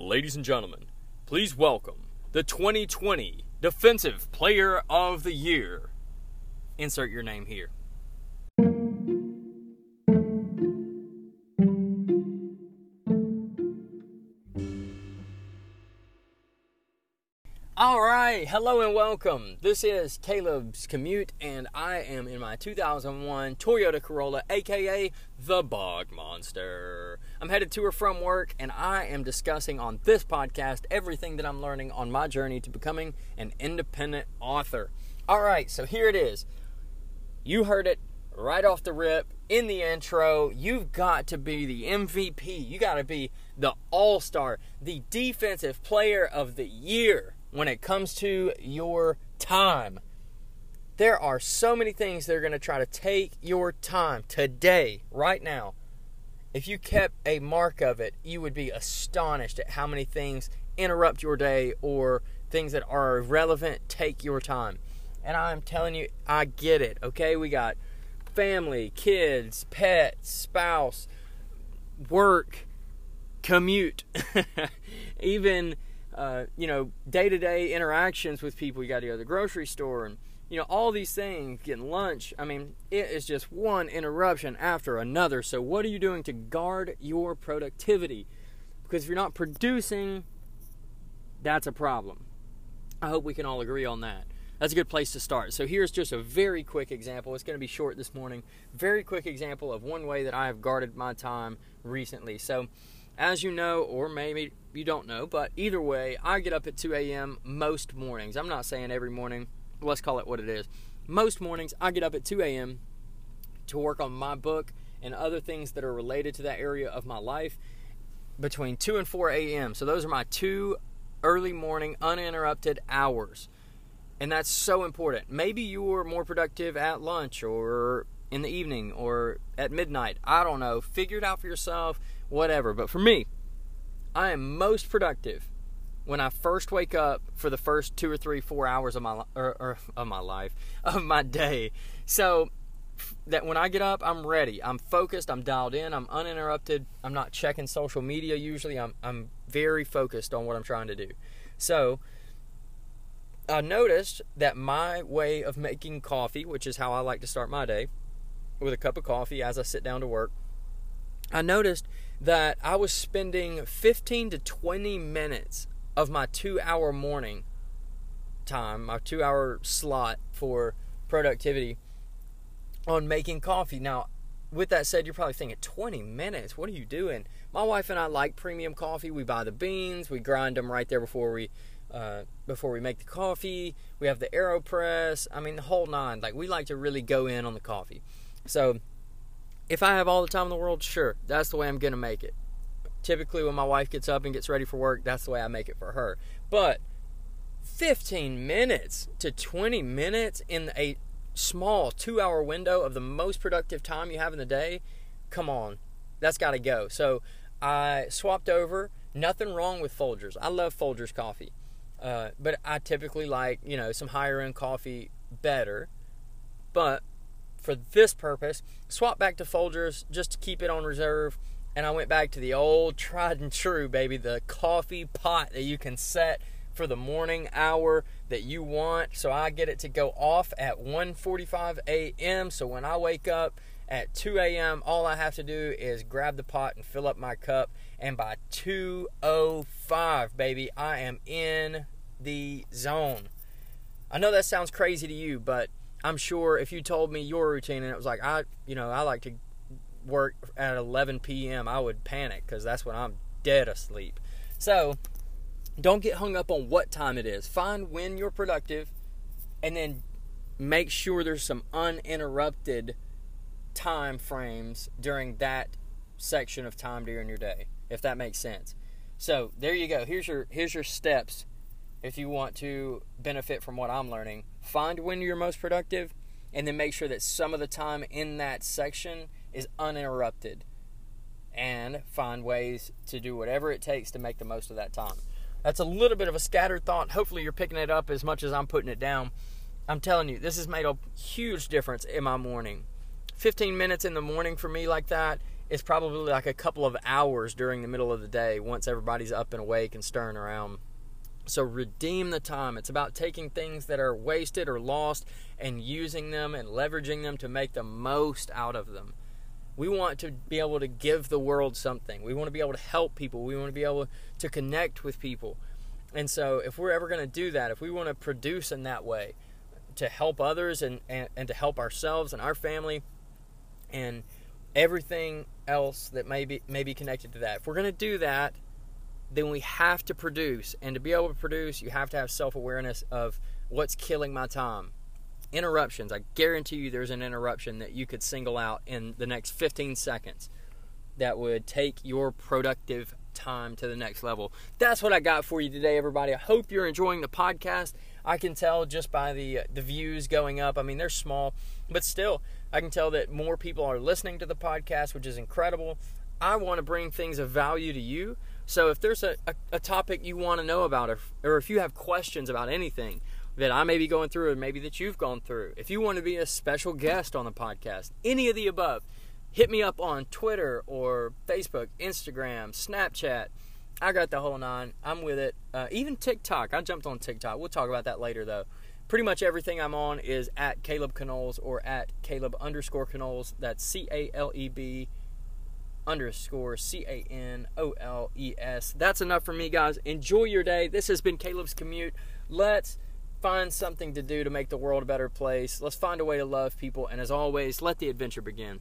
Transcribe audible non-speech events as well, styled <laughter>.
Ladies and gentlemen, please welcome the 2020 Defensive Player of the Year. Insert your name here. All right, hello and welcome. This is Caleb's Commute, and I am in my 2001 Toyota Corolla, aka the Bog Monster. I'm headed to or from work, and I am discussing on this podcast everything that I'm learning on my journey to becoming an independent author. All right, so here it is. You heard it right off the rip in the intro. You've got to be the MVP, you got to be the all star, the defensive player of the year when it comes to your time. There are so many things that are going to try to take your time today, right now. If you kept a mark of it, you would be astonished at how many things interrupt your day or things that are relevant take your time. And I'm telling you, I get it, okay? We got family, kids, pets, spouse, work, commute, <laughs> even uh, you know, day to day interactions with people. You got to go to the grocery store and, you know, all these things, getting lunch. I mean, it is just one interruption after another. So, what are you doing to guard your productivity? Because if you're not producing, that's a problem. I hope we can all agree on that. That's a good place to start. So, here's just a very quick example. It's going to be short this morning. Very quick example of one way that I have guarded my time recently. So, as you know, or maybe you don't know, but either way, I get up at 2 a.m. most mornings. I'm not saying every morning, let's call it what it is. Most mornings, I get up at 2 a.m. to work on my book and other things that are related to that area of my life between 2 and 4 a.m. So those are my two early morning uninterrupted hours. And that's so important. Maybe you are more productive at lunch or in the evening or at midnight. I don't know. Figure it out for yourself, whatever. But for me, I am most productive when I first wake up for the first two or three, four hours of my or, or of my life <laughs> of my day. So that when I get up, I'm ready. I'm focused. I'm dialed in. I'm uninterrupted. I'm not checking social media. Usually, I'm I'm very focused on what I'm trying to do. So I noticed that my way of making coffee, which is how I like to start my day, with a cup of coffee as I sit down to work, I noticed that I was spending 15 to 20 minutes of my two hour morning time, my two hour slot for productivity on making coffee. Now, with that said, you're probably thinking 20 minutes. What are you doing? My wife and I like premium coffee. We buy the beans, we grind them right there before we uh, before we make the coffee. We have the Aeropress. I mean, the whole nine. Like we like to really go in on the coffee. So if I have all the time in the world, sure, that's the way I'm going to make it. Typically, when my wife gets up and gets ready for work, that's the way I make it for her. But 15 minutes to 20 minutes in a small two hour window of the most productive time you have in the day, come on, that's got to go. So I swapped over. Nothing wrong with Folgers. I love Folgers coffee. Uh, but I typically like, you know, some higher end coffee better. But for this purpose, swap back to Folgers just to keep it on reserve. And I went back to the old tried and true, baby, the coffee pot that you can set for the morning hour that you want. So I get it to go off at 1:45 a.m. So when I wake up at 2 a.m., all I have to do is grab the pot and fill up my cup. And by 2:05, baby, I am in the zone. I know that sounds crazy to you, but I'm sure if you told me your routine and it was like I, you know, I like to work at 11 p.m., I would panic because that's when I'm dead asleep. So don't get hung up on what time it is. Find when you're productive, and then make sure there's some uninterrupted time frames during that section of time during your day, if that makes sense. So there you go. Here's your here's your steps if you want to benefit from what I'm learning. Find when you're most productive and then make sure that some of the time in that section is uninterrupted and find ways to do whatever it takes to make the most of that time. That's a little bit of a scattered thought. Hopefully, you're picking it up as much as I'm putting it down. I'm telling you, this has made a huge difference in my morning. 15 minutes in the morning for me like that is probably like a couple of hours during the middle of the day once everybody's up and awake and stirring around. So redeem the time. It's about taking things that are wasted or lost and using them and leveraging them to make the most out of them. We want to be able to give the world something. We want to be able to help people. We want to be able to connect with people. And so, if we're ever going to do that, if we want to produce in that way to help others and, and, and to help ourselves and our family and everything else that may be, may be connected to that, if we're going to do that, then we have to produce. And to be able to produce, you have to have self awareness of what's killing my time. Interruptions. I guarantee you there's an interruption that you could single out in the next 15 seconds that would take your productive time to the next level. That's what I got for you today, everybody. I hope you're enjoying the podcast. I can tell just by the uh, the views going up. I mean, they're small, but still, I can tell that more people are listening to the podcast, which is incredible. I want to bring things of value to you. So if there's a, a, a topic you want to know about, or, or if you have questions about anything that I may be going through, or maybe that you've gone through, if you want to be a special guest on the podcast, any of the above, hit me up on Twitter or Facebook, Instagram, Snapchat. I got the whole nine. I'm with it. Uh, even TikTok. I jumped on TikTok. We'll talk about that later, though. Pretty much everything I'm on is at Caleb Canoles or at Caleb underscore Canoles. That's C A L E B underscore C A N O L E S. That's enough for me, guys. Enjoy your day. This has been Caleb's Commute. Let's find something to do to make the world a better place. Let's find a way to love people. And as always, let the adventure begin.